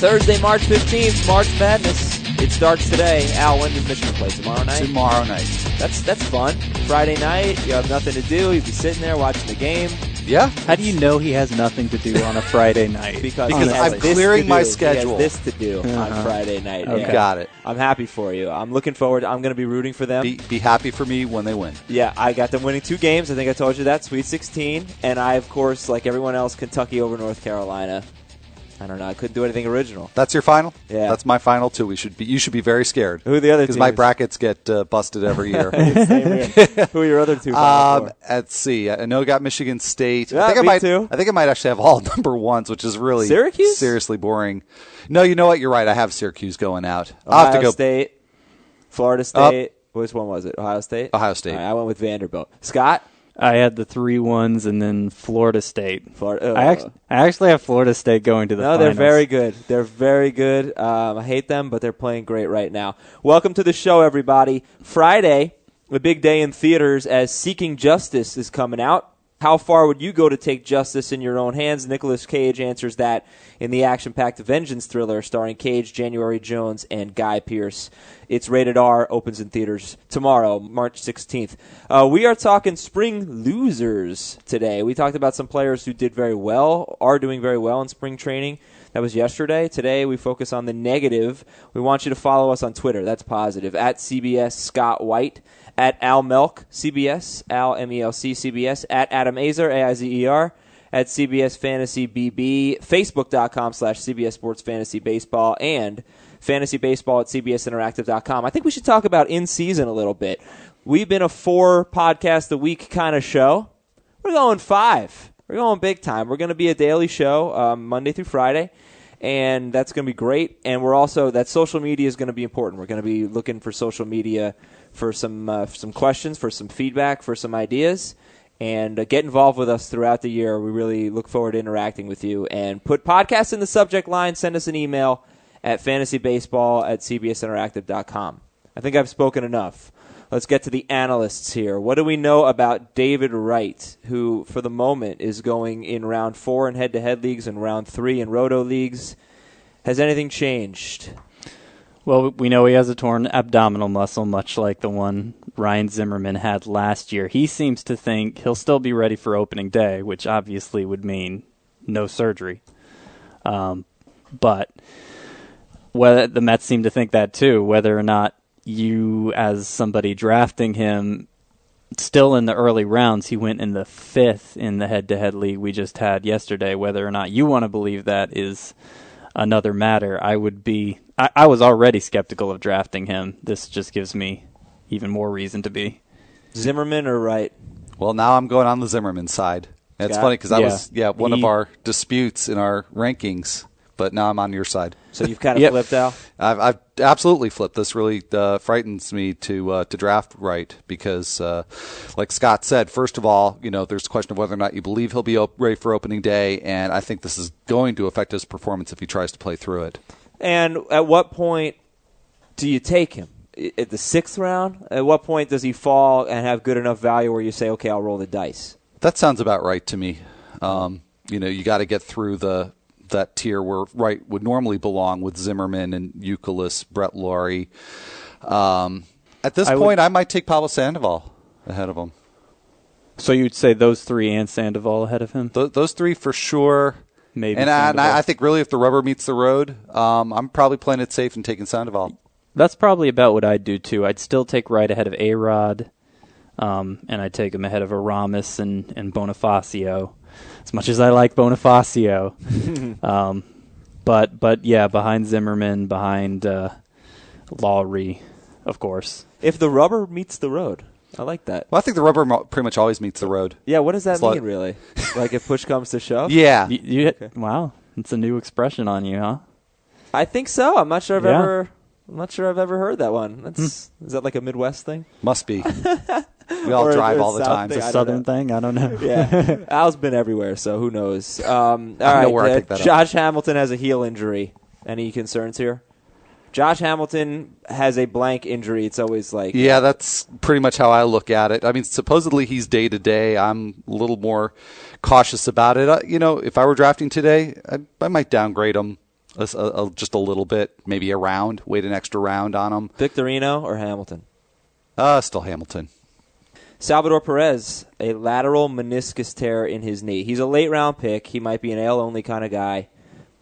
Thursday, March 15th, March Madness. It starts today. Al, when does Michigan play? Tomorrow night? Tomorrow night. That's that's fun. Friday night, you have nothing to do. You'd be sitting there watching the game. Yeah. How do you know he has nothing to do on a Friday night? Because, Because he has I'm this clearing to my do. He schedule. has this to do on Uh-huh. Friday night. Okay. Yeah. Got it. I'm happy for you. I'm looking forward. I'm going to be rooting for them. Be, be happy for me when they win. Yeah, I got them winning two games. I think I told you that. Sweet 16. And I, of course, like everyone else, Kentucky over North Carolina. I don't know. I couldn't do anything original. That's your final. Yeah. That's my final too. We should be. You should be very scared. Who are the other Because my brackets get uh, busted every year. Who are your other two? Um, let's see. I know I got Michigan State. Yeah, I think I might. too. I think I might actually have all number ones, which is really Syracuse? seriously boring. No, you know what? You're right. I have Syracuse going out. I'll Ohio have to go. State, Florida State. Which one was it? Ohio State. Ohio State. Right, I went with Vanderbilt. Scott. I had the three ones and then Florida State. Florida. I, actually, I actually have Florida State going to the No, they're very good. They're very good. Um, I hate them, but they're playing great right now. Welcome to the show, everybody. Friday, a big day in theaters as Seeking Justice is coming out. How far would you go to take justice in your own hands? Nicolas Cage answers that in the action-packed Vengeance thriller starring Cage, January Jones, and Guy Pearce. It's rated R. Opens in theaters tomorrow, March 16th. Uh, we are talking spring losers today. We talked about some players who did very well, are doing very well in spring training. That was yesterday. Today we focus on the negative. We want you to follow us on Twitter. That's positive. At CBS Scott White. At Al Melk CBS. Al M E L C CBS. At Adam Aizer A I Z E R. At CBS Fantasy BB. Facebook.com slash CBS Sports Fantasy Baseball. And fantasy baseball at CBS cbsinteractive.com. I think we should talk about in season a little bit. We've been a four podcast a week kind of show. We're going five. We're going big time. We're going to be a daily show um, Monday through Friday, and that's going to be great. And we're also that social media is going to be important. We're going to be looking for social media for some uh, some questions, for some feedback, for some ideas, and uh, get involved with us throughout the year. We really look forward to interacting with you. And put podcast in the subject line. Send us an email at fantasybaseball at cbsinteractive.com. I think I've spoken enough. Let's get to the analysts here. What do we know about David Wright, who for the moment is going in round four in head to head leagues and round three in roto leagues? Has anything changed? Well, we know he has a torn abdominal muscle, much like the one Ryan Zimmerman had last year. He seems to think he'll still be ready for opening day, which obviously would mean no surgery. Um, but whether the Mets seem to think that too, whether or not you, as somebody drafting him, still in the early rounds, he went in the fifth in the head-to-head league we just had yesterday. Whether or not you want to believe that is another matter. I would be. I, I was already skeptical of drafting him. This just gives me even more reason to be. Zimmerman or Wright? Well, now I'm going on the Zimmerman side. It's Scott? funny because I Yeah. was yeah one of our disputes in our rankings, but now I'm on your side. So you've kind of Yep. flipped out. I've, I've absolutely flipped. This really uh, frightens me to uh, to draft right because, uh, like Scott said, first of all, you know, there's a question of whether or not you believe he'll be op- ready for opening day, and I think this is going to affect his performance if he tries to play through it. And at what point do you take him? At the sixth round? At what point does he fall and have good enough value where you say, okay, I'll roll the dice? That sounds about right to me. Um, you know, you got to get through the that tier where Wright would normally belong with Zimmerman and Youkilis, Brett Lawrie. Um, at this I would- point, I might take Pablo Sandoval ahead of him. So you'd say those three and Sandoval ahead of him? Th- those three for sure. Maybe And, I, and I, I think really, if the rubber meets the road, um, I'm probably playing it safe and taking Sandoval. That's probably about what I'd do too. I'd still take Wright ahead of A Rod, um, and I'd take him ahead of Aramis and, and Bonifacio. As much as I like Bonifacio, um, but but yeah, behind Zimmerman, behind uh, Lawrie, of course. If the rubber meets the road. I like that. Well, I think the rubber mo- pretty much always meets the road. Yeah, what does that It's like- mean, really? like if push comes to shove? Yeah. You, you wow, it's a new expression on you, huh? I think so. I'm not sure I've Yeah. ever. I'm not sure I've ever heard that one. That's is that like a Midwest thing? Must be. we all Or- drive or all the time. thing. It's a southern thing. I don't know. Yeah, Al's been everywhere, so who knows? Um, all I right, know where uh, that up. Josh Hamilton has a heel injury. Any concerns here? Josh Hamilton has a blank injury. It's always like Yeah, that's pretty much how I look at it. I mean, supposedly he's day to day. I'm a little more cautious about it. Uh, you know, if I were drafting today, I, I might downgrade him a, a, just a little bit, maybe a round, wait an extra round on him. Victorino or Hamilton? Uh, still Hamilton. Salvador Perez, a lateral meniscus tear in his knee. He's a late round pick. He might be an AL only kind of guy.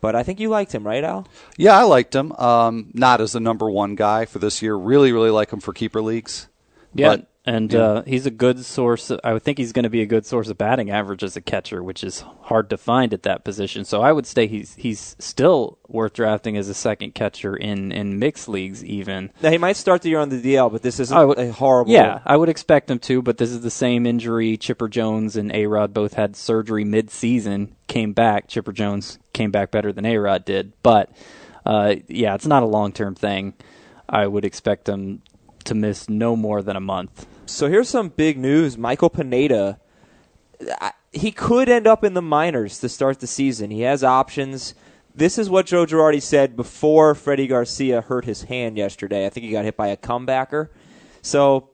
But I think you liked him, right, Al? Yeah, I liked him. Um, not as the number one guy for this year. Really, really like him for keeper leagues. Yeah, But, and yeah. uh, he's a good source. I would think he's going to be a good source of batting average as a catcher, which is hard to find at that position. So I would say he's he's still worth drafting as a second catcher in in mixed leagues, even. Now, he might start the year on the DL, but this isn't would- a horrible. Yeah, I would expect him to, but this is the same injury. Chipper Jones and A Rod both had surgery mid season, came back. Chipper Jones came back better than A Rod did. But uh, yeah, it's not a long term thing. I would expect him to miss no more than a month. So here's some big news. Michael Pineda, he could end up in the minors to start the season. He has options. This is what Joe Girardi said before Freddie Garcia hurt his hand yesterday. I think he got hit by a comebacker. So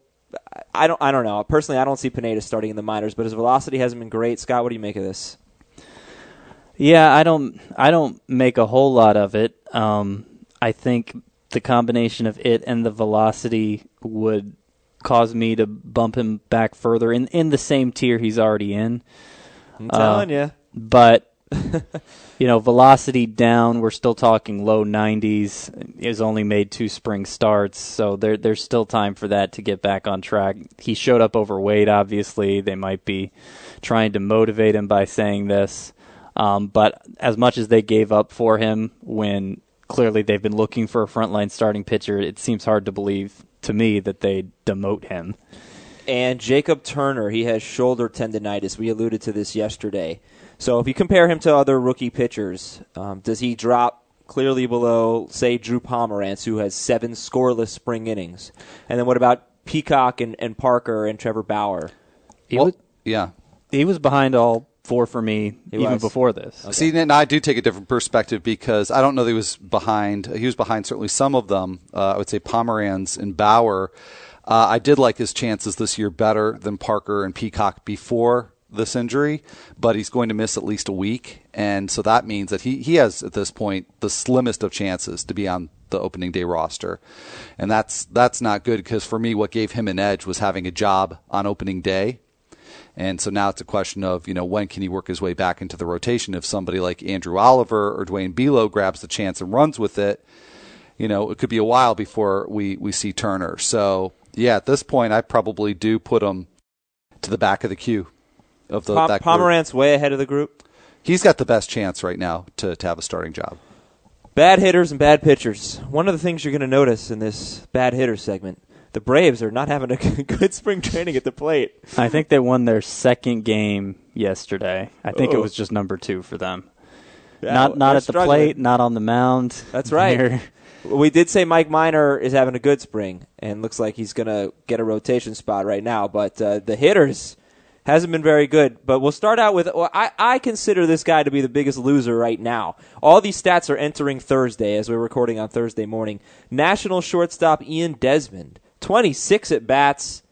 I don't I don't know. Personally, I don't see Pineda starting in the minors, but his velocity hasn't been great. Scott, what do you make of this? Yeah, I don't I don't make a whole lot of it. Um, I think the combination of it and the velocity would cause me to bump him back further in in the same tier he's already in. I'm Uh, telling you. But you know, velocity down, we're still talking low 90s. He's only made two spring starts, so there there's still time for that to get back on track. He showed up overweight obviously. They might be trying to motivate him by saying this. Um, but as much as they gave up for him when clearly they've been looking for a frontline starting pitcher, it seems hard to believe to me that they demote him. And Jacob Turner, he has shoulder tendonitis. We alluded to this yesterday. So if you compare him to other rookie pitchers, um, does he drop clearly below, say, Drew Pomeranz, who has seven scoreless spring innings? And then what about Peacock and, and Parker and Trevor Bauer? He Well, was yeah. he was behind all four for me He even was. before this. See, and I do take a different perspective because I don't know that he was behind. He was behind certainly some of them. Uh, I would say Pomeranz and Bauer. Uh, I did like his chances this year better than Parker and Peacock before this injury, but he's going to miss at least a week, and so that means that he he has at this point the slimmest of chances to be on the opening day roster, and that's that's not good because for me, what gave him an edge was having a job on opening day. And so now it's a question of, you know, when can he work his way back into the rotation? If somebody like Andrew Oliver or Duane Below grabs the chance and runs with it, you know, it could be a while before we, we see Turner. So, yeah, at this point, I probably do put him to the back of the queue of the Pom-. Pomeranz way ahead of the group. He's got the best chance right now to, to have a starting job. Bad hitters and bad pitchers. One of the things you're going to notice in this bad hitter segment, the Braves are not having a good spring training at the plate. I think they won their second game yesterday. I think it Oh. was just number two for them. Yeah, not not at the struggling. plate, not on the mound. That's right. They're- We did say Mike Minor is having a good spring and looks like he's going to get a rotation spot right now. But uh, the hitters hasn't been very good. But we'll start out with well, I, I consider this guy to be the biggest loser right now. All these stats are entering Thursday as we're recording on Thursday morning. National shortstop Ian Desmond, 26 at bats,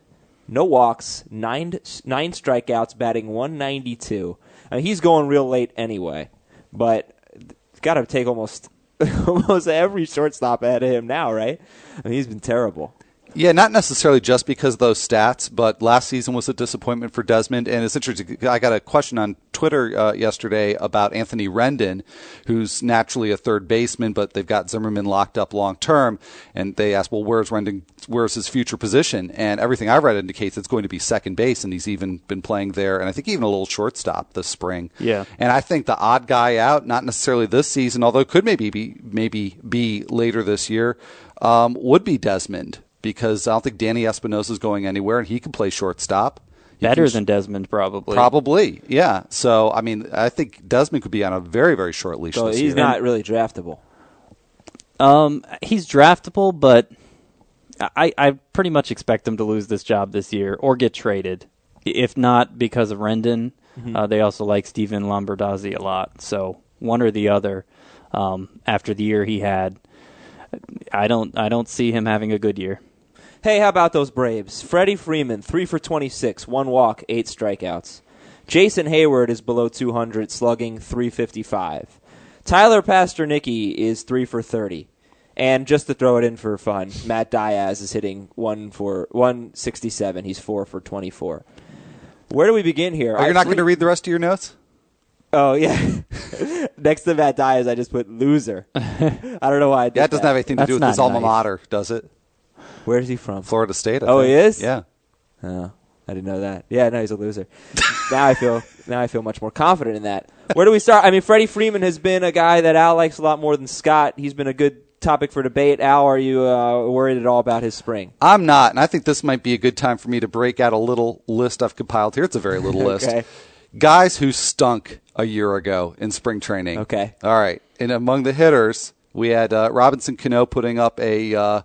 no walks, nine nine strikeouts, batting 192. I mean, he's going real late anyway, but got to take almost almost every shortstop ahead of him now, right? I mean, he's been terrible. Yeah, not necessarily just because of those stats, but last season was a disappointment for Desmond. And it's interesting. I got a question on Twitter uh, yesterday about Anthony Rendon, who's naturally a third baseman, but they've got Zimmerman locked up long term. And they asked, well, where's Rendon? Where's his future position? And everything I've read indicates it's going to be second base, and he's even been playing there, and I think even a little shortstop this spring. Yeah. And I think the odd guy out, not necessarily this season, although it could maybe be maybe be later this year, um, would be Desmond because I don't think Danny Espinosa is going anywhere, and he can play shortstop. He better can- than Desmond, probably. probably, yeah. So I mean, I think Desmond could be on a very very short leash So this he's year. not really draftable. Um, he's draftable, but I, I pretty much expect him to lose this job this year or get traded. If not because of Rendon, uh, they also like Steven Lombardozzi a lot. So one or the other. Um, after the year he had, I don't I don't see him having a good year. Hey, how about those Braves? Freddie Freeman, three for twenty-six, one walk, eight strikeouts. Jason Heyward is below two hundred, slugging three fifty-five. Tyler Pastornicky is three for thirty, and just to throw it in for fun, Matt Diaz is hitting one for one sixty seven. He's four for twenty four. Where do we begin here? Are you not going to read the rest of your notes? Oh yeah. Next to Matt Diaz, I just put loser. I don't know why. I did it doesn't that. have anything to That's do with his alma mater, does it? Where is he from? Florida State. I Oh, think. he is? Yeah. Oh, I didn't know that. Yeah, no, he's a loser. now I feel now I feel much more confident in that. Where do we start? I mean, Freddie Freeman has been a guy that Al likes a lot more than Scott. He's been a good topic for debate. Al, are you uh, worried at all about his spring? I'm not, and I think this might be a good time for me to break out a little list I've compiled here. It's a very little list. Okay. Guys who stunk a year ago in spring training. Okay. All right. And among the hitters, we had uh, Robinson Cano putting up a uh,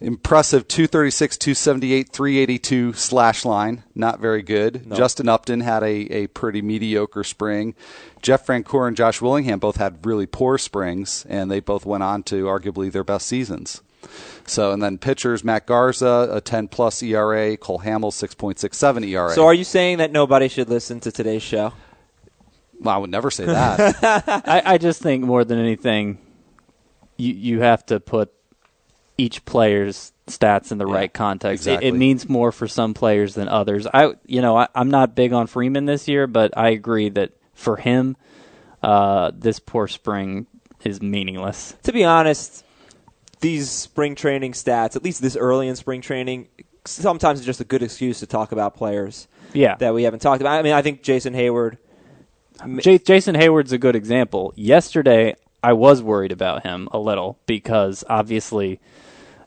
impressive 236, 278, 382 slash line. Not very good. Justin Upton had a, a pretty mediocre spring. Jeff Francoeur and Josh Willingham both had really poor springs, and they both went on to arguably their best seasons. So, and then pitchers, Matt Garza, a 10 plus ERA, Cole Hamels, 6.67 ERA. So, are you saying that nobody should listen to today's show? well, I would never say that. I, I just think more than anything, you you have to put each player's stats in the Yeah, right context. It, exactly. it means more for some players than others. I you know I, I'm not big on Freeman this year, but I agree that for him, uh, this poor spring is meaningless. To be honest, these spring training stats, at least this early in spring training, sometimes it's just a good excuse to talk about players Yeah, that we haven't talked about. I mean, I think Jason Heyward. J- Jason Heyward's a good example. Yesterday, I was worried about him a little because obviously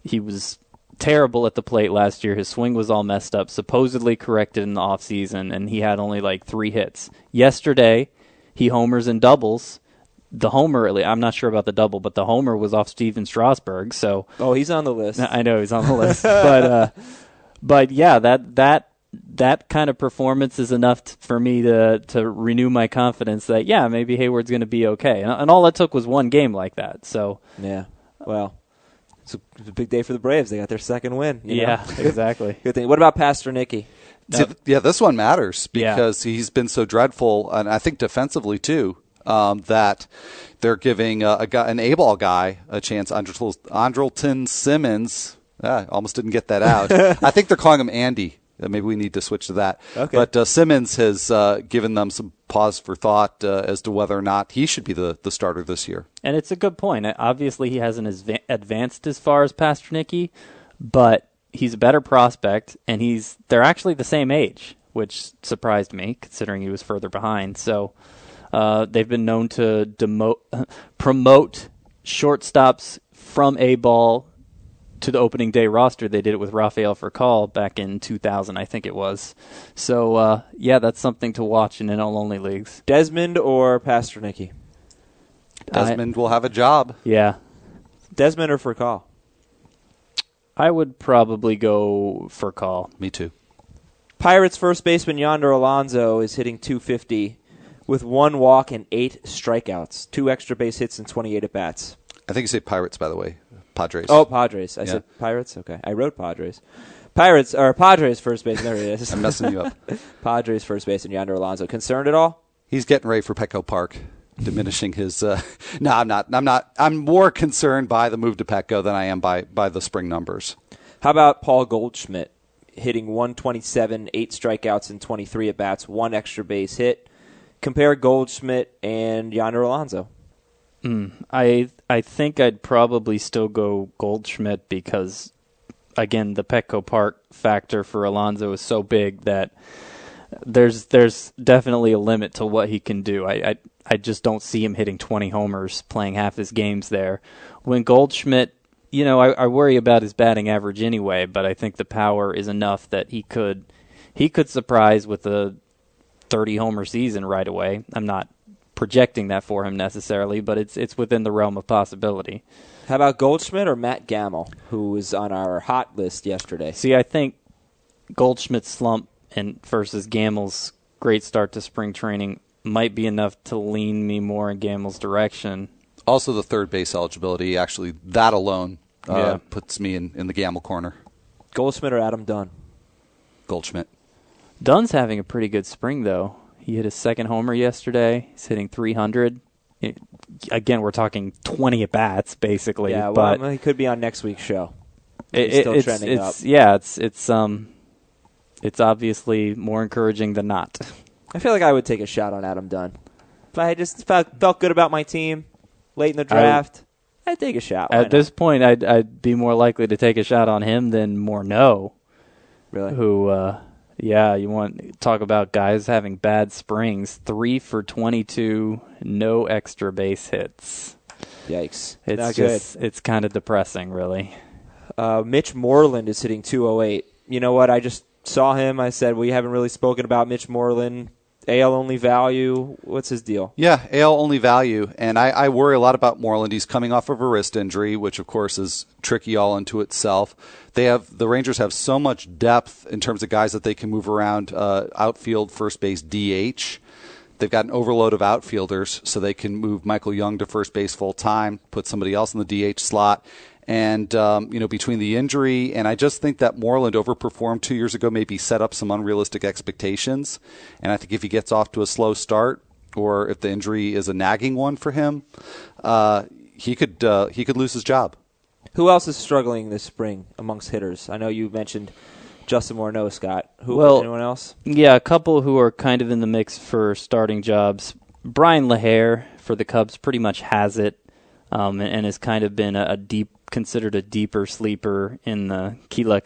he was terrible at the plate last year. His swing was all messed up, supposedly corrected in the offseason, and he had only like three hits. Yesterday, he homers and doubles. The homer, I'm not sure about the double, but the homer was off Stephen Strasburg, so Oh, he's on the list. I know he's on the list, but uh, but yeah, that that that kind of performance is enough t- for me to to renew my confidence that yeah, maybe Heyward's going to be okay. And, and all it took was one game like that. So Yeah. Well, it's a, it's a big day for the Braves. They got their second win. you yeah, know? exactly. Good thing. What about Pastornicky? See, yeah, this one matters Yeah. because he's been so dreadful, and I think defensively too. Um, that they're giving uh, a guy, an A-ball guy a chance. Andrel- Andrelton Simmons, ah, almost didn't get that out. I think they're calling him Andy. Uh, Maybe we need to switch to that. Okay. But uh, Simmons has uh, given them some pause for thought uh, as to whether or not he should be the, the starter this year. And it's a good point. Obviously, he hasn't adva- advanced as far as Pastornicky, but he's a better prospect, and he's they're actually the same age, which surprised me considering he was further behind. So uh, they've been known to demote, promote shortstops from a ball to the opening day roster. They did it with Rafael Furcal back in 2000, I think it was. So uh, yeah, that's something to watch in NL only leagues. Desmond or Pastornicky? Desmond will have a job. Yeah, Desmond or Furcal? I would probably go Furcal. Me too. Pirates first baseman Yonder Alonso is hitting 250 with one walk and eight strikeouts, two extra base hits and 28 at bats. I think you say Pirates, by the way. Padres. Oh, Padres. I Yeah. said Pirates. Okay, I wrote Padres. Pirates or Padres first base. There it is. I'm messing you up. Padres first baseman Yonder Alonso. Concerned at all? He's getting ready for Petco Park, diminishing his. Uh, no, I'm not. I'm not. I'm more concerned by the move to Petco than I am by by the spring numbers. How about Paul Goldschmidt hitting 127, eight strikeouts and 23 at bats, one extra base hit? Compare Goldschmidt and Yonder Alonso. Mm. I I think I'd probably still go Goldschmidt because again the Petco Park factor for Alonso is so big that there's there's definitely a limit to what he can do. I I, I just don't see him hitting 20 homers playing half his games there. When Goldschmidt, you know, I, I worry about his batting average anyway, but I think the power is enough that he could he could surprise with a 30 homer season right away. I'm not projecting that for him necessarily, but it's it's within the realm of possibility. How about Goldschmidt or Matt Gamel, who was on our hot list yesterday? See, I think Goldschmidt's slump and versus Gamel's great start to spring training might be enough to lean me more in Gamel's direction. Also, the third base eligibility. Actually, that alone uh, Yeah. puts me in, in the Gamel corner. Goldschmidt or Adam Dunn? Goldschmidt. Dunn's having a pretty good spring though. He hit his second homer yesterday. He's hitting 300. It- again, we're talking 20 at bats basically. Yeah, well, but he could be on next week's show. it, still it's, trending it's, up. Yeah, it's it's um, it's obviously more encouraging than not. I feel like I would take a shot on Adam Dunn. If I just felt, felt good about my team late in the draft, I'd take a shot. Why At not? this point, I'd I'd be more likely to take a shot on him than Morneau, really, who, uh, yeah, you want talk about guys having bad springs. Three for 22, no extra base hits. yikes, It's not just it's kind of depressing, really. Uh, Mitch Moreland is hitting 208. You know what? I just saw him. I said we haven't really spoken about Mitch Moreland. AL only value. What's his deal? Yeah, AL only value, and I, I worry a lot about Moreland. He's coming off of a wrist injury, which of course is tricky all into itself. They have the Rangers have so much depth in terms of guys that they can move around uh, outfield, first base, DH. They've got an overload of outfielders, so they can move Michael Young to first base full time, put somebody else in the DH slot. And um, you know, between the injury and I just think that Moreland overperformed two years ago, maybe set up some unrealistic expectations. And I think if he gets off to a slow start, or if the injury is a nagging one for him, uh, he could uh, he could lose his job. Who else is struggling this spring amongst hitters? I know you mentioned Justin Morneau, Scott. Who? Well- anyone else? Yeah, a couple who are kind of in the mix for starting jobs. Brian LaHair for the Cubs pretty much has it, um, and, and has kind of been a, a deep, considered a deeper sleeper in the Kila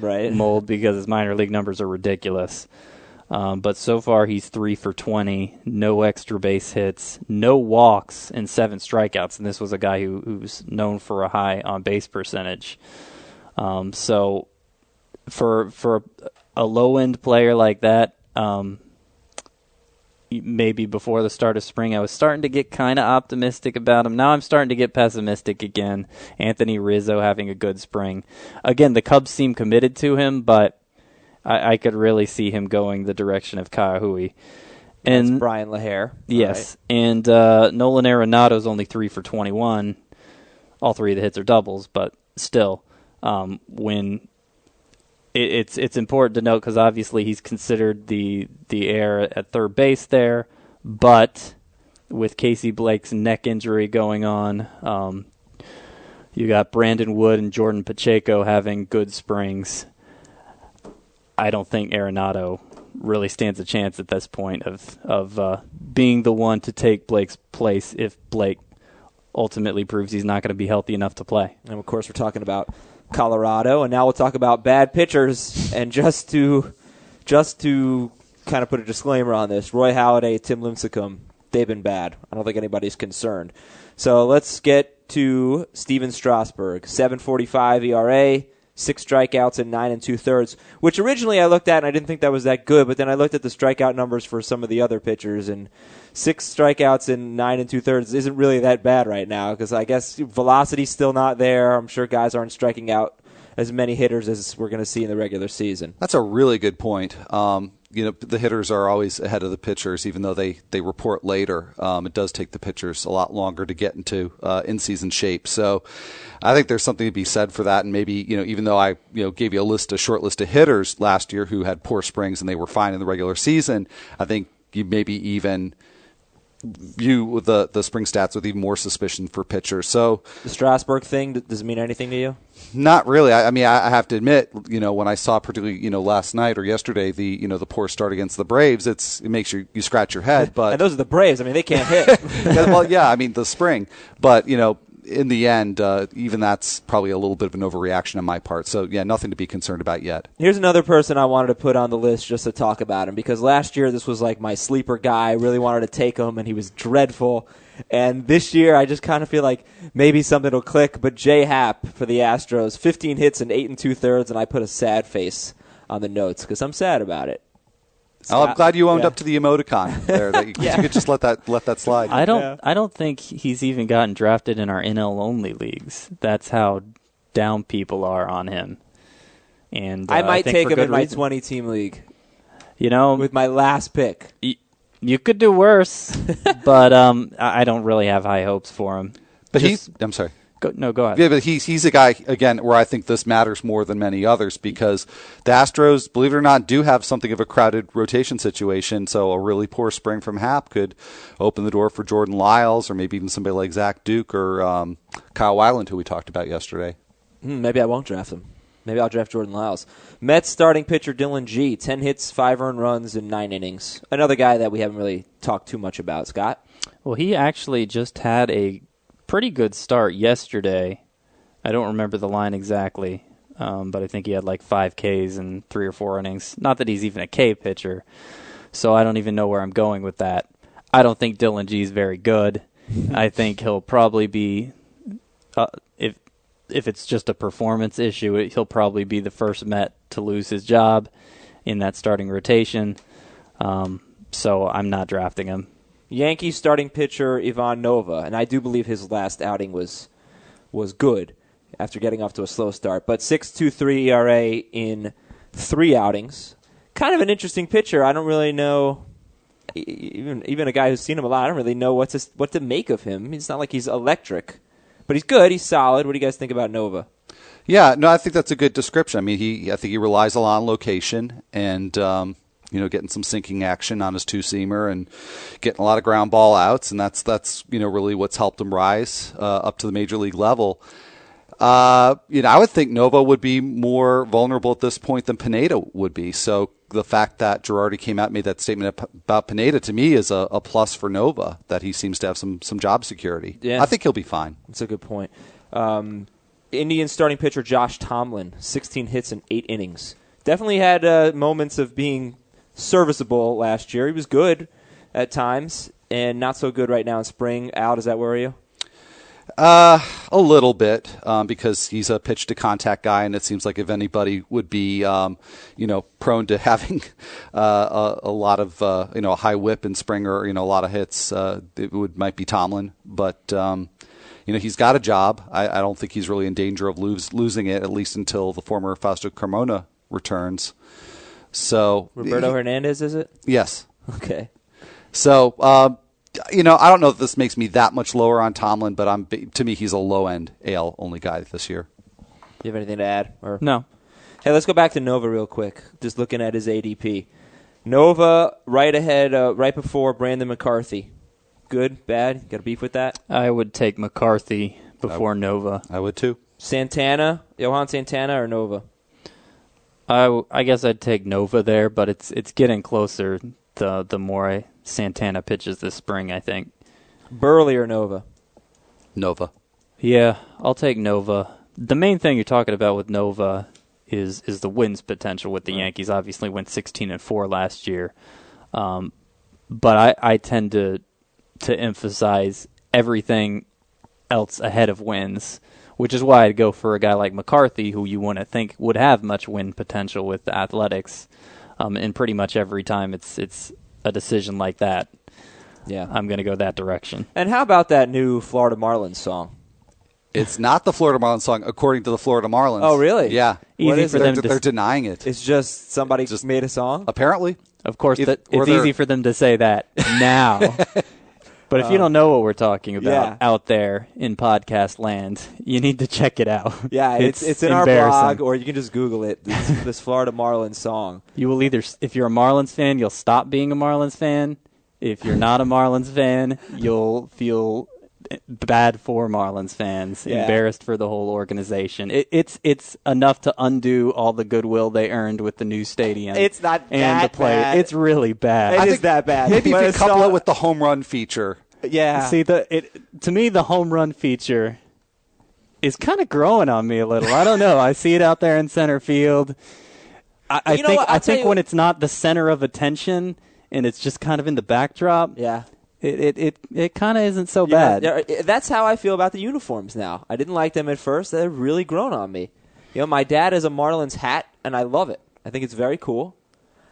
Right. mold because his minor league numbers are ridiculous. Um, but so far, he's three for 20, no extra base hits, no walks, and seven strikeouts. And this was a guy who, who's known for a high on base percentage. Um, so for for a low end player like that, um, maybe before the start of spring, I was starting to get kind of optimistic about him. Now I'm starting to get pessimistic again. Anthony Rizzo having a good spring. Again, the Cubs seem committed to him, but I, I could really see him going the direction of Ka'aihue. That's And Brian LaHair. Yes, and uh, Nolan Arenado's only three for twenty-one. All three of the hits are doubles, but still, um, when it, it's it's important to note because obviously he's considered the the heir at third base there, but with Casey Blake's neck injury going on, um, you got Brandon Wood and Jordan Pacheco having good springs. I don't think Arenado really stands a chance at this point of of uh, being the one to take Blake's place if Blake ultimately proves he's not going to be healthy enough to play. And of course, we're talking about Colorado, and now we'll talk about bad pitchers. And just to just to kind of put a disclaimer on this, Roy Halladay, Tim Lincecum, they've been bad. I don't think anybody's concerned. So let's get to Stephen Strasburg, 7.45 ERA. Six strikeouts and nine and two thirds, which originally I looked at and I didn't think that was that good, but then I looked at the strikeout numbers for some of the other pitchers, and six strikeouts and nine and two thirds isn't really that bad right now because I guess velocity's still not there. I'm sure guys aren't striking out as many hitters as we're going to see in the regular season. That's a really good point. Um, you know, the hitters are always ahead of the pitchers, even though they, they report later. Um, it does take the pitchers a lot longer to get into uh, in season shape. So, I think there's something to be said for that. And maybe you know, even though I you know gave you a list, a short list of hitters last year who had poor springs and they were fine in the regular season, I think you maybe even view the the spring stats with even more suspicion for pitchers. So, The Strasburg thing does it mean anything to you? not really. I, I mean, I, I have to admit, you know, when I saw particularly, you know, last night or yesterday, the you know the poor start against the Braves, it's it makes you you scratch your head. But and those are the Braves. I mean, they can't hit. Yeah, well, yeah, I mean the spring, but you know, in the end, uh, even that's probably a little bit of an overreaction on my part. So yeah, nothing to be concerned about yet. Here's another person I wanted to put on the list just to talk about him because last year this was like my sleeper guy. I really wanted to take him, and he was dreadful. And this year, I just kind of feel like maybe something will click. But Jay Happ for the Astros, 15 hits and eight and two thirds, and I put a sad face on the notes because I'm sad about it. Oh, I'm glad you owned yeah. up to the emoticon there. That you, you could just let that let that slide. I don't. Yeah. I don't think he's even gotten drafted in our NL only leagues. That's how down people are on him. And uh, I might think take him good in my reason. 20 team league You know, with my last pick. y- you could do worse, but um, I I don't really have high hopes for him. but Just- he's. I'm sorry. Go, no, go ahead. Yeah, but he's he's a guy again where I think this matters more than many others because the Astros, believe it or not, do have something of a crowded rotation situation. So a really poor spring from Happ could open the door for Jordan Lyles or maybe even somebody like Zach Duke or um, Kyle Weiland, who we talked about yesterday. Hmm, maybe I won't draft him. Maybe I'll draft Jordan Lyles. Mets starting pitcher Dillon Gee. Ten hits, five earned runs in nine innings. Another guy that we haven't really talked too much about. Scott. Well, he actually just had a pretty good start yesterday. I don't remember the line exactly, um, but I think he had like five Ks in three or four innings. Not that he's even a K pitcher, so I don't even know where I'm going with that. I don't think Dillon Gee is very good. I think he'll probably be, uh, if if it's just a performance issue, he'll probably be the first Met to lose his job in that starting rotation. Um, so I'm not drafting him. Yankees starting pitcher Ivan Nova, and I do believe his last outing was was good after getting off to a slow start. But 6.23 ERA in three outings. Kind of an interesting pitcher. I don't really know. Even even a guy who's seen him a lot, I don't really know what to what to make of him. It's not like he's electric, but he's good. He's solid. What do you guys think about Nova? Yeah, no, I think that's a good description. I mean, he I think he relies a lot on location and um, you know, getting some sinking action on his two seamer and getting a lot of ground ball outs, and that's that's you know really what's helped him rise uh, up to the major league level. Uh, you know, I would think Nova would be more vulnerable at this point than Pineda would be. So the fact that Girardi came out and made that statement about Pineda to me is a, a, plus for Nova that he seems to have some some job security. Yeah. I think he'll be fine. That's a good point. Um, Indian starting pitcher Josh Tomlin, 16 hits in eight innings. Definitely had uh, moments of being serviceable last year. He was good at times and not so good right now in spring. Al, does that worry you? Uh, a little bit um, because he's a pitch to contact guy, and it seems like if anybody would be, um, you know, prone to having uh, a, a, lot of, uh, you know, a high WHIP in spring or you know a lot of hits, uh, it would might be Tomlin. But um, you know, he's got a job. I, I, don't think he's really in danger of lose, losing it, at least until the former Fausto Carmona returns. So Roberto he, Hernandez, is it? Yes. Okay. So um, you know, I don't know if this makes me that much lower on Tomlin, but I'm to me he's a low end AL only guy this year. You have anything to add? Or no? Hey, let's go back to Nova real quick. Just looking at his ADP. Nova right ahead, uh, right before Brandon McCarthy. Good, bad. Got a beef with that? I would take McCarthy before Nova. I would too. Santana, Johan Santana, or Nova? I, I guess I'd take Nova there, but it's it's getting closer the the more I, Santana pitches this spring. I think Buehrle or Nova. Nova. Yeah, I'll take Nova. The main thing you're talking about with Nova is is the wins potential with the Yankees. Obviously, went 16 and four last year, um, but I, I tend to to emphasize everything else ahead of wins which is why I'd go for a guy like McCarthy, who you wouldn't think would have much win potential with the Athletics. Um, and pretty much every time it's it's a decision like that. Yeah, I'm going to go that direction. And how about that new Florida Marlins song? It's not the Florida Marlins song, according to the Florida Marlins. Oh, really? Yeah. Easy for they're, them. To they're denying it. It's just somebody just made a song. Apparently, of course, if, that, it's easy for them to say that now. But if you don't know what we're talking about yeah. out there in podcast land, you need to check it out. Yeah, it's it's, in our blog, or you can just Google it. This, this Florida Marlins song. You will either, if you're a Marlins fan, you'll stop being a Marlins fan. If you're not a Marlins fan, you'll feel bad for Marlins fans, yeah. embarrassed for the whole organization. It, it's it's enough to undo all the goodwill they earned with the new stadium. It's not and the play. Bad. It's really bad. It I is that bad. Maybe if you couple not- it with the home run feature. Yeah. See the it to me the home run feature is kind of growing on me a little. I don't know. I see it out there in center field. I, I think? I'll I tell think when what- it's not the center of attention and it's just kind of in the backdrop, yeah. It it it, it kind of isn't so Yeah, bad. That's how I feel about the uniforms now. I didn't like them at first. They've really grown on me. You know, my dad has a Marlins hat, and I love it. I think it's very cool.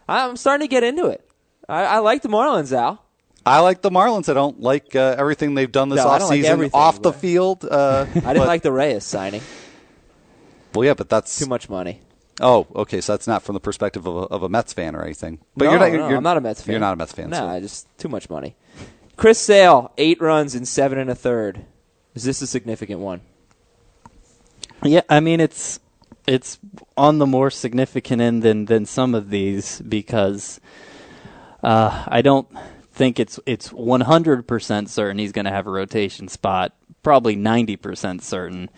I'm starting to get into it. I, I like the Marlins, Al. I like the Marlins. I don't like uh, everything they've done this No, I don't like off the field. Uh, I didn't like the Reyes signing. Well, yeah, but that's Too much money. Oh, okay. So that's not from the perspective of a, of a Mets fan or anything. But no, you're not. no, You're, I'm not a Mets fan. You're not a Mets fan. No, so- I just too much money. Chris Sale, eight runs in seven and a third. Is this a significant one? Yeah, I mean it's it's on the more significant end than than some of these because uh, I don't think it's it's 100% certain he's going to have a rotation spot. Probably 90% certain,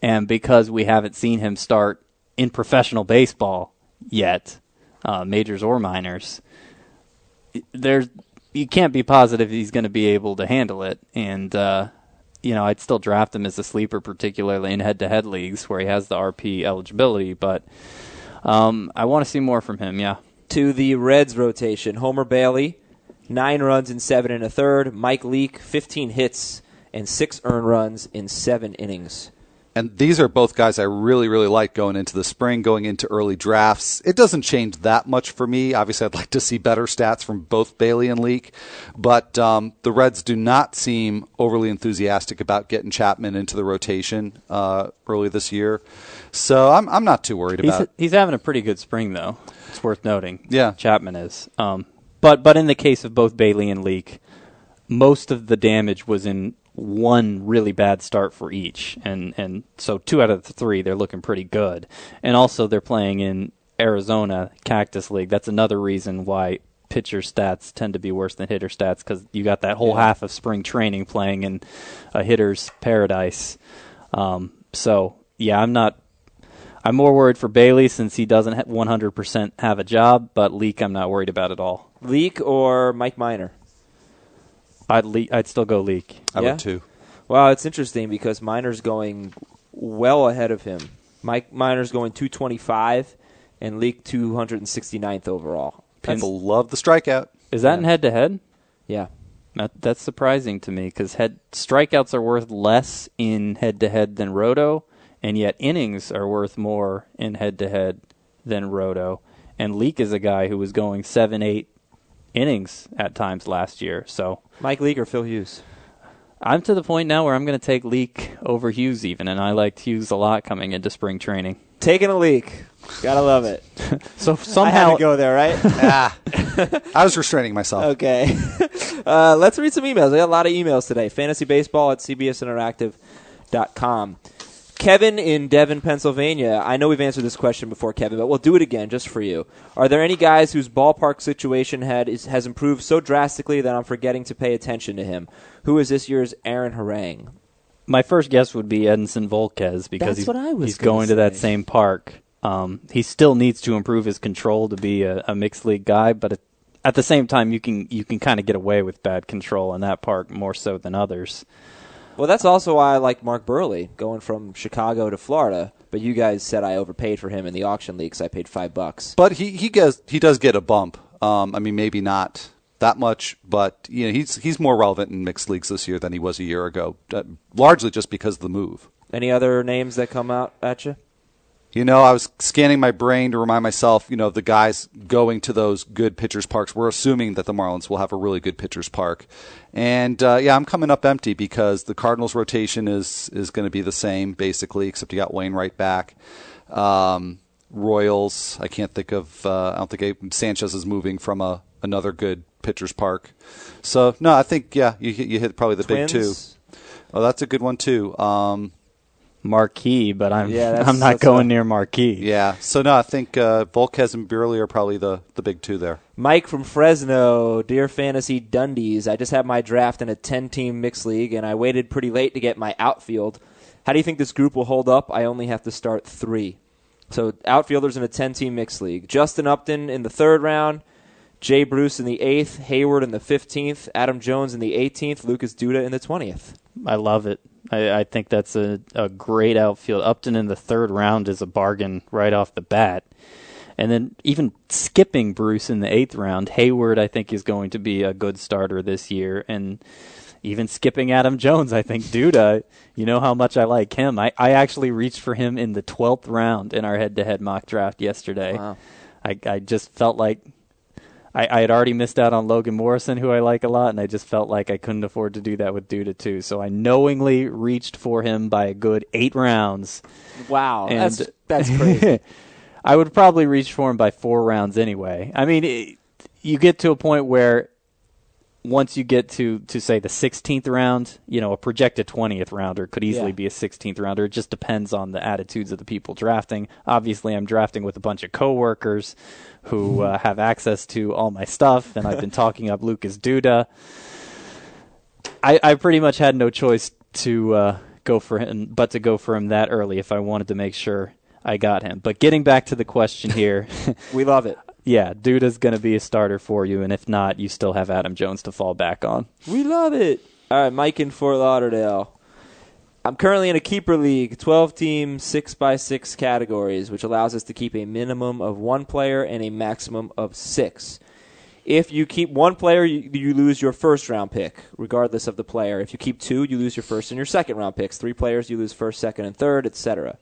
and because we haven't seen him start in professional baseball yet, uh, majors or minors, there's you can't be positive he's going to be able to handle it. And uh, you know, I'd still draft him as a sleeper, particularly in head-to-head leagues where he has the RP eligibility. But um, I want to see more from him. Yeah. To the Reds rotation, Homer Bailey, nine runs in seven and a third. Mike Leake, 15 hits and six earned runs in seven innings. And these are both guys I really, really like going into the spring, going into early drafts. It doesn't change that much for me. Obviously, I'd like to see better stats from both Bailey and Leake, but um, the Reds do not seem overly enthusiastic about getting Chapman into the rotation uh, early this year. So I'm, I'm not too worried He's, about it. he's having a pretty good spring, though. It's worth noting. Yeah. Chapman is. Um, but but in the case of both Bailey and Leake, most of the damage was in one really bad start for each, and and so two out of the three they're looking pretty good, and also they're playing in Arizona Cactus League. That's another reason why pitcher stats tend to be worse than hitter stats because you got that whole Yeah. half of spring training playing in a hitter's paradise. Um, so yeah, I'm not. I'm more worried for Bailey since he doesn't 100% have a job, but Leake I'm not worried about at all. Leake or Mike Minor? I'd le- I'd still go Leake. I Yeah? would too. Well, it's interesting because Minor's going well ahead of him. Mike Minor's going 225 and Leake 269th overall. People love the strikeout. Is that Yeah. in head to head? Yeah. That, that's surprising to me because head strikeouts are worth less in head to head than roto, and yet innings are worth more in head to head than roto. And Leake is a guy who was going seven, eight innings at times last year. So Mike Leake or Phil Hughes? I'm to the point now where I'm going to take Leake over Hughes even, and I liked Hughes a lot coming into spring training. Taking a leak. Gotta love it. So I had somehow to go there, right? ah, I was restraining myself. okay. uh, let's read some emails. I got a lot of emails today. Fantasy baseball at cbsinteractive.com. Kevin in Devon, Pennsylvania. I know we've answered this question before, Kevin, but we'll do it again just for you. Are there any guys whose ballpark situation had is, has improved so drastically that I'm forgetting to pay attention to him? Who is this year's Aaron Harang? my first guess would be Edinson Volquez because That's he's, what I was he's gonna to that same park. Um, he still needs to improve his control to be a, a mixed league guy, but at, at the same time, you can you can kind of get away with bad control in that park more so than others. Well, that's also why I like Mark Buehrle going from Chicago to Florida. But you guys said I overpaid for him in the auction league, I paid five bucks. But he he gets he does get a bump. Um, I mean, maybe not that much, but you know, he's he's more relevant in mixed leagues this year than he was a year ago, uh, largely just because of the move. Any other names that come out at you? You know, I was scanning my brain to remind myself, you know, of the guys going to those good pitchers parks. We're assuming that the Marlins will have a really good pitchers park, and uh, yeah, I'm coming up empty because the Cardinals rotation is is going to be the same basically, except you got Wainwright back. Um, Royals, I can't think of. Uh, I don't think Abe- Sanchez is moving from a another good pitchers park. So no, I think yeah, you hit- you hit probably the big two. Twins? Oh, that's a good one too. Um, Marquis, but I'm Yeah, that's- I'm not that's going a- near Marquis. Yeah. So no, I think uh, Volquez and Buehrle are probably the, the big two there. Mike from Fresno, dear fantasy Dundies. I just had my draft in a 10 team mixed league, and I waited pretty late to get my outfield. How do you think this group will hold up? I only have to start three. So, outfielders in a 10 team mixed league Justin Upton in the third round, Jay Bruce in the eighth, Heyward in the 15th, Adam Jones in the 18th, Lucas Duda in the 20th. I love it. I, I think that's a, a great outfield. Upton in the third round is a bargain right off the bat. And then even skipping Bruce in the eighth round, Heyward I think is going to be a good starter this year. And even skipping Adam Jones, I think Duda, you know how much I like him. I, I actually reached for him in the twelfth round in our head to head mock draft yesterday. Wow. I I just felt like I, I had already missed out on Logan Morrison, who I like a lot, and I just felt like I couldn't afford to do that with Duda too. So I knowingly reached for him by a good eight rounds. Wow. And that's, that's crazy. I would probably reach for him by four rounds anyway. I mean, it, you get to a point where once you get to, to say the 16th round, you know, a projected 20th rounder could easily Yeah. be a 16th rounder. It just depends on the attitudes of the people drafting. Obviously, I'm drafting with a bunch of coworkers who uh, have access to all my stuff, and I've been talking up Lucas Duda. I, I pretty much had no choice to uh, go for him, but to go for him that early if I wanted to make sure I got him. But getting back to the question here, We love it. Yeah, Duda's going to be a starter for you, and if not, you still have Adam Jones to fall back on. We love it. All right, Mike in Fort Lauderdale. I'm currently in a keeper league, 12 team, 6 by 6 categories, which allows us to keep a minimum of one player and a maximum of six. If you keep one player, you, you lose your first round pick, regardless of the player. If you keep two, you lose your first and your second round picks. Three players, you lose first, second, and third, etc.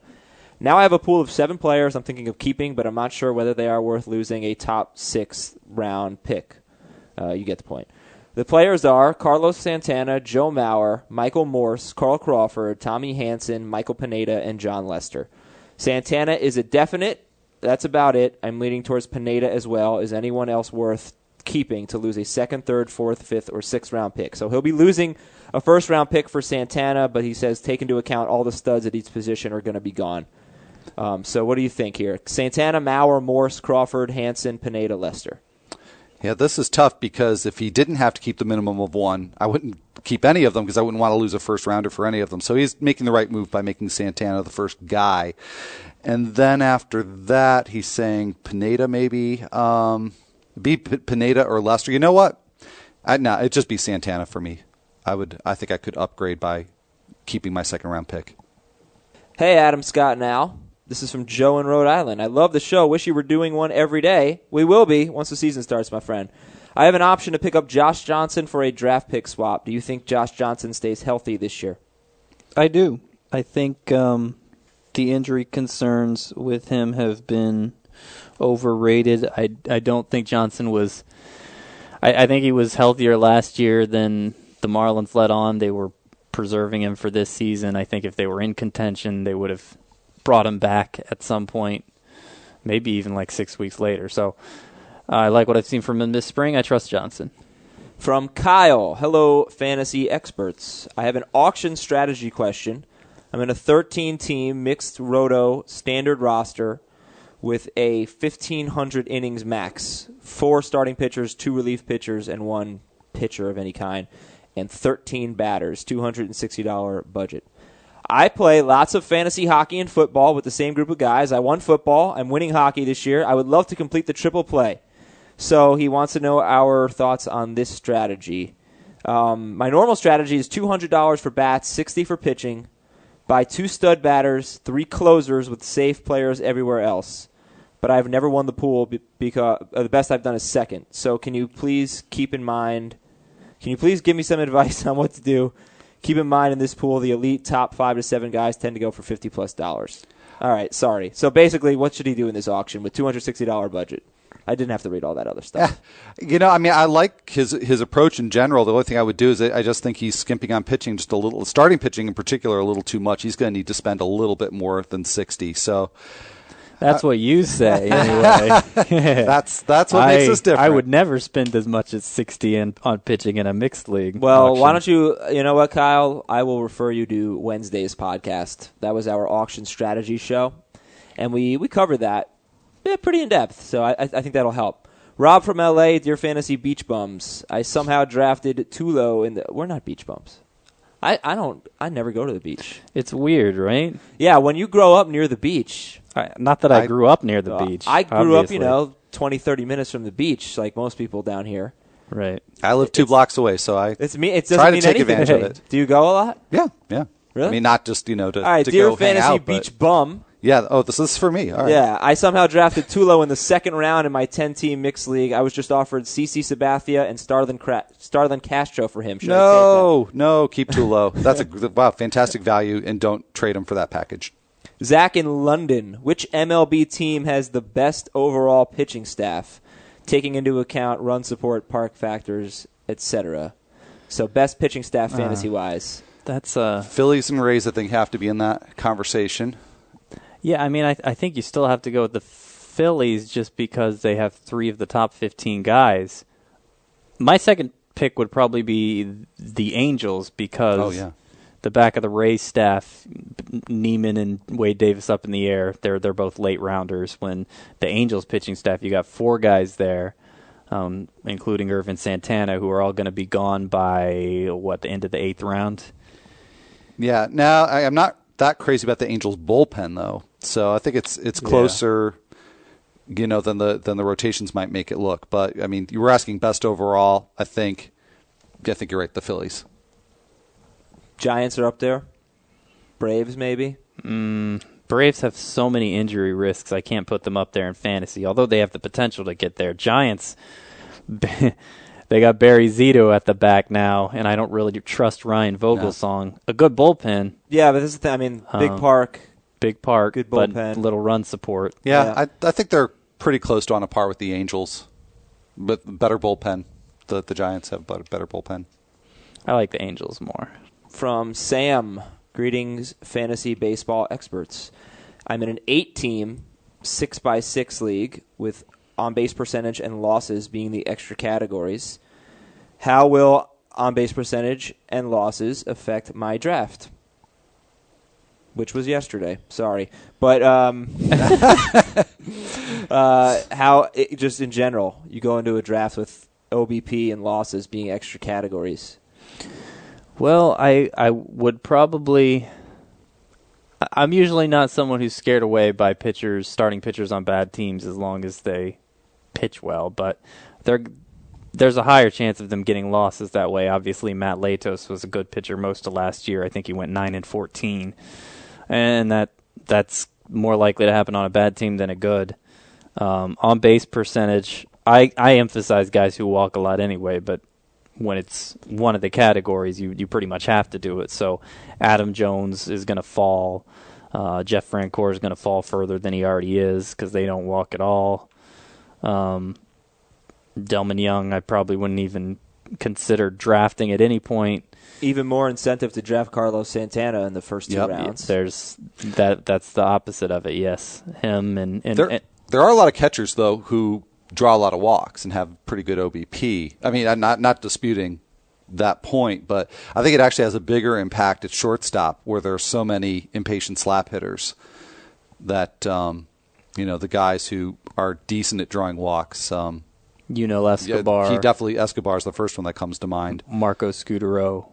Now I have a pool of seven players I'm thinking of keeping, but I'm not sure whether they are worth losing a top six round pick. Uh, you get the point. The players are Carlos Santana, Joe Mauer, Michael Morse, Carl Crawford, Tommy Hanson, Michael Pineda, and Jon Lester. Santana is a definite. That's about it. I'm leaning towards Pineda as well. Is anyone else worth keeping to lose a second, third, fourth, fifth, or sixth round pick? So he'll be losing a first round pick for Santana, but he says take into account all the studs at each position are going to be gone. Um, so what do you think here? Santana, Mauer, Morse, Crawford, Hanson, Pineda, Lester. Yeah, this is tough because if he didn't have to keep the minimum of one, I wouldn't keep any of them because I wouldn't want to lose a first rounder for any of them. So he's making the right move by making Santana the first guy. And then after that, he's saying Pineda maybe. Um, be P- Pineda or Lester. You know what? I, no, it'd just be Santana for me. I would. I think I could upgrade by keeping my second round pick. Hey, Adam Scott now. This is from Joe in Rhode Island. I love the show. Wish you were doing one every day. We will be once the season starts, my friend. I have an option to pick up Josh Johnson for a draft pick swap. Do you think Josh Johnson stays healthy this year? I do. I think um, the injury concerns with him have been overrated. I, I don't think Johnson was. I, I think he was healthier last year than the Marlins let on. They were preserving him for this season. I think if they were in contention, they would have brought him back at some point, maybe even like six weeks later. So uh, I like what I've seen from him this spring. I trust Johnson. From Kyle. Hello, fantasy experts. I have an auction strategy question. I'm in a 13 team mixed roto standard roster with a 1,500 innings max. Four starting pitchers, two relief pitchers, and one pitcher of any kind, and 13 batters, $260 budget. I play lots of fantasy hockey and football with the same group of guys. I won football. I'm winning hockey this year. I would love to complete the triple play. So he wants to know our thoughts on this strategy. Um, my normal strategy is two hundred dollars for bats, sixty for pitching. Buy two stud batters, three closers with safe players everywhere else. But I've never won the pool be- because uh, the best I've done is second. So can you please keep in mind? Can you please give me some advice on what to do? Keep in mind in this pool, the elite top five to seven guys tend to go for fifty plus dollars. All right, sorry. So basically, what should he do in this auction with two hundred sixty dollar budget? I didn't have to read all that other stuff. You know, I mean, I like his his approach in general. The only thing I would do is I I just think he's skimping on pitching just a little, starting pitching in particular, a little too much. He's going to need to spend a little bit more than sixty. So That's uh, what you say, anyway. that's that's what I, makes us different. I would never spend as much as sixty in, on pitching in a mixed league. Well, why don't you? You know what, Kyle? I will refer you to Wednesday's podcast. That was our auction strategy show, and we we covered that yeah, pretty in depth. So I, I I think that'll help. Rob from LA, dear fantasy beach bums. I somehow drafted Tulo in the. We're not beach bums. I, I don't. I never go to the beach. It's weird, right? Yeah, when you grow up near the beach, I, not that I, I- grew up near the uh, beach. I grew obviously. up, you know, 20, 30 minutes from the beach, like most people down here. Right. I live two blocks away, so I It's me. It doesn't Try to mean take anything. advantage of it. Do you go a lot? yeah yeah. Really? I mean, not just you know to, All right, to dear go hang fantasy out, but- beach bum. Yeah. Oh, this is for me. All right. Yeah, I somehow drafted Tulo in the second round in my 10 team mixed league. I was just offered CC Sabathia and Starlin, Cra- Starlin Castro for him. Should I No, no, keep Tulo. That's a wow, fantastic value, and don't trade him for that package. Zach in London. Which MLB team has the best overall pitching staff, taking into account run support, park factors, etc.? So, best pitching staff fantasy wise. That's uh. Phillies and Rays, I think, have to be in that conversation. Yeah, I mean, I I think you still have to go with the Phillies just because they have three of the top fifteen guys. My second pick would probably be the Angels because Oh, yeah. the back of the Rays staff, Niemann and Wade Davis up in the air. They're they're both late rounders. When the Angels pitching staff, you got four guys there, um, including Ervin Santana, who are all going to be gone by what the end of the eighth round. Yeah. Now I, I'm not that crazy about the Angels bullpen though, so I think it's it's closer, you know, than the than the rotations might make it look. But I mean, you were asking best overall. I think, I think you're right. The Phillies. Giants are up there. Braves, maybe. Mm, Braves have so many injury risks. I can't put them up there in fantasy, although they have the potential to get there. Giants, they got Barry Zito at the back now, and I don't really trust Ryan Vogelsong. A good bullpen, Yeah, but this is the thing. I mean, Big Um, Park. big park, Good but bullpen. little run support. Yeah, Yeah. I I think they're pretty close to on a par with the Angels, but better bullpen. The the Giants have better, better bullpen. I like the Angels more. from Sam. Greetings, fantasy baseball experts. I'm in an eight team, six by six league with on base percentage and losses being the extra categories. How will on base percentage and losses affect my draft? Which was yesterday. Sorry. But um, uh, how, it, just in general, you go into a draft with OBP and losses being extra categories. Well, I I would probably. I'm usually not someone who's scared away by pitchers starting pitchers on bad teams as long as they pitch well, but there there's a higher chance of them getting losses that way. Obviously, Matt Latos was a good pitcher most of last year. I think he went nine and fourteen, and that that's more likely to happen on a bad team than a good. Um, on base percentage, I I emphasize guys who walk a lot anyway, but when it's one of the categories, you you pretty much have to do it. So Adam Jones is going to fall. Uh, Jeff Francoeur is going to fall further than he already is because they don't walk at all. Um, Delmon Young, I probably wouldn't even consider drafting at any point. even more incentive to draft Carlos Santana in the first two Yep. rounds. There's that. That's the opposite of it. Yes, him and and, There, and there are a lot of catchers though who draw a lot of walks and have pretty good OBP. I mean, I'm not not disputing that point, but I think it actually has a bigger impact at shortstop where there are so many impatient slap hitters that um, you know the guys who are decent at drawing walks. Um, you know yeah, Escobar, he definitely Escobar is the first one that comes to mind. Marco Scutaro.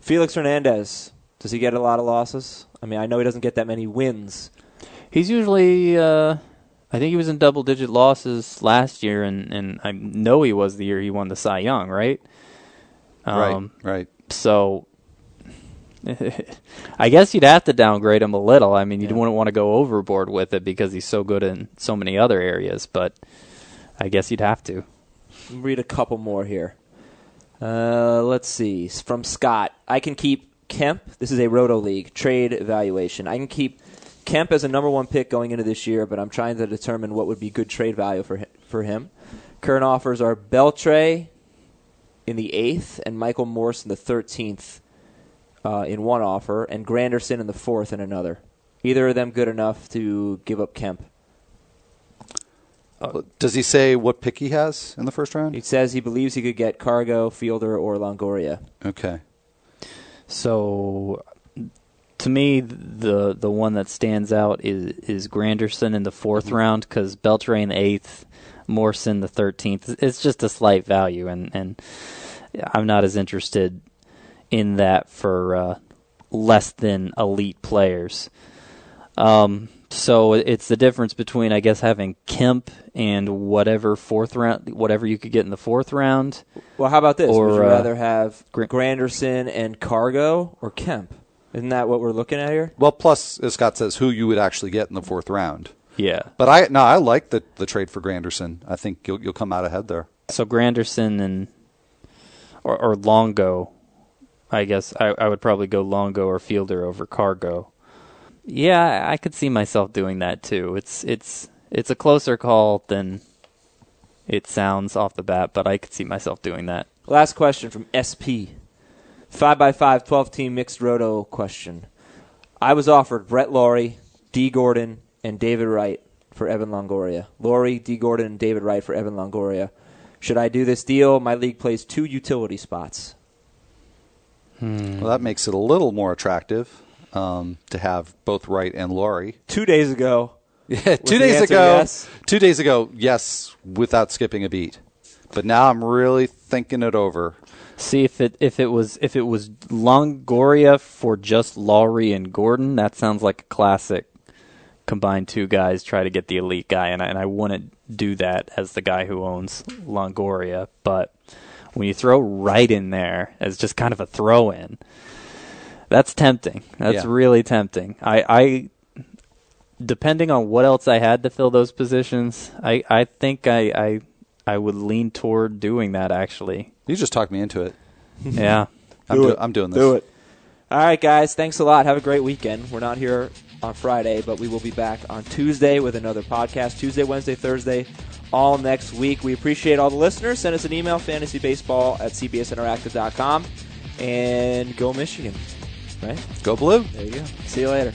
Felix Hernandez, does he get a lot of losses? I mean, I know he doesn't get that many wins. He's usually, uh, I think he was in double digit losses last year, and, and I know he was the year he won the Cy Young, right? Um, right, right. So I guess you'd have to downgrade him a little. I mean, you Yeah. wouldn't want to go overboard with it because he's so good in so many other areas, but I guess you'd have to. Read a couple more here. Uh, let's see. From Scott, I can keep Kemp. This is a Roto League trade evaluation. I can keep Kemp as a number one pick going into this year, but I'm trying to determine what would be good trade value for him. For him. Current offers are Beltre in the eighth and Michael Morse in the thirteenth uh, in one offer, and Granderson in the fourth in another. Either of them good enough to give up Kemp. Does he say what pick he has in the first round? He says he believes he could get Cargo, Fielder, or Longoria. Okay. So, to me, the the one that stands out is is Granderson in the 4th Mm-hmm. round because Beltre in the eighth, Morse in the thirteenth. It's just a slight value, and and I'm not as interested in that for uh, less than elite players. Um, so it's the difference between, I guess, having Kemp and whatever fourth round, whatever you could get in the fourth round. Well, how about this? Or, Would you uh, rather have Gran- Granderson and Cargo or Kemp? Isn't that what we're looking at here? Well, plus as Scott says, who you would actually get in the fourth round. Yeah. But I no, I like the the trade for Granderson. I think you'll you'll come out ahead there. So Granderson and or, or Longo, I guess I, I would probably go Longo or Fielder over Cargo. Yeah, I could see myself doing that too. It's it's it's a closer call than it sounds off the bat, but I could see myself doing that. Last question from SP. 5x5, 12 team mixed roto question. I was offered Brett Lawrie, D. Gordon, and David Wright for Evan Longoria. Laurie, D. Gordon, and David Wright for Evan Longoria. Should I do this deal? My league plays two utility spots. Well, that makes it a little more attractive um, to have both Wright and Lawrie. Two days ago, Yeah, two days answer ago. yes? Two days ago, yes, without skipping a beat. But now I'm really thinking it over. See if it if it was if it was Longoria for just Lawrie and Gordon, that sounds like a classic. Combine two guys, try to get the elite guy, and I, and I wouldn't do that as the guy who owns Longoria. But when you throw Wright in there as just kind of a throw in, that's tempting. That's Yeah. really tempting. I, I depending on what else I had to fill those positions, I, I think I, I I would lean toward doing that actually. You just talked me into it. Yeah. I'm, Do do- it. I'm doing this. Do it. All right, guys. Thanks a lot. Have a great weekend. We're not here on Friday, but we will be back on Tuesday with another podcast. Tuesday, Wednesday, Thursday, all next week. We appreciate all the listeners. Send us an email, fantasybaseball at cbsinteractive.com. And go Michigan. Right? Go blue. There you go. See you later.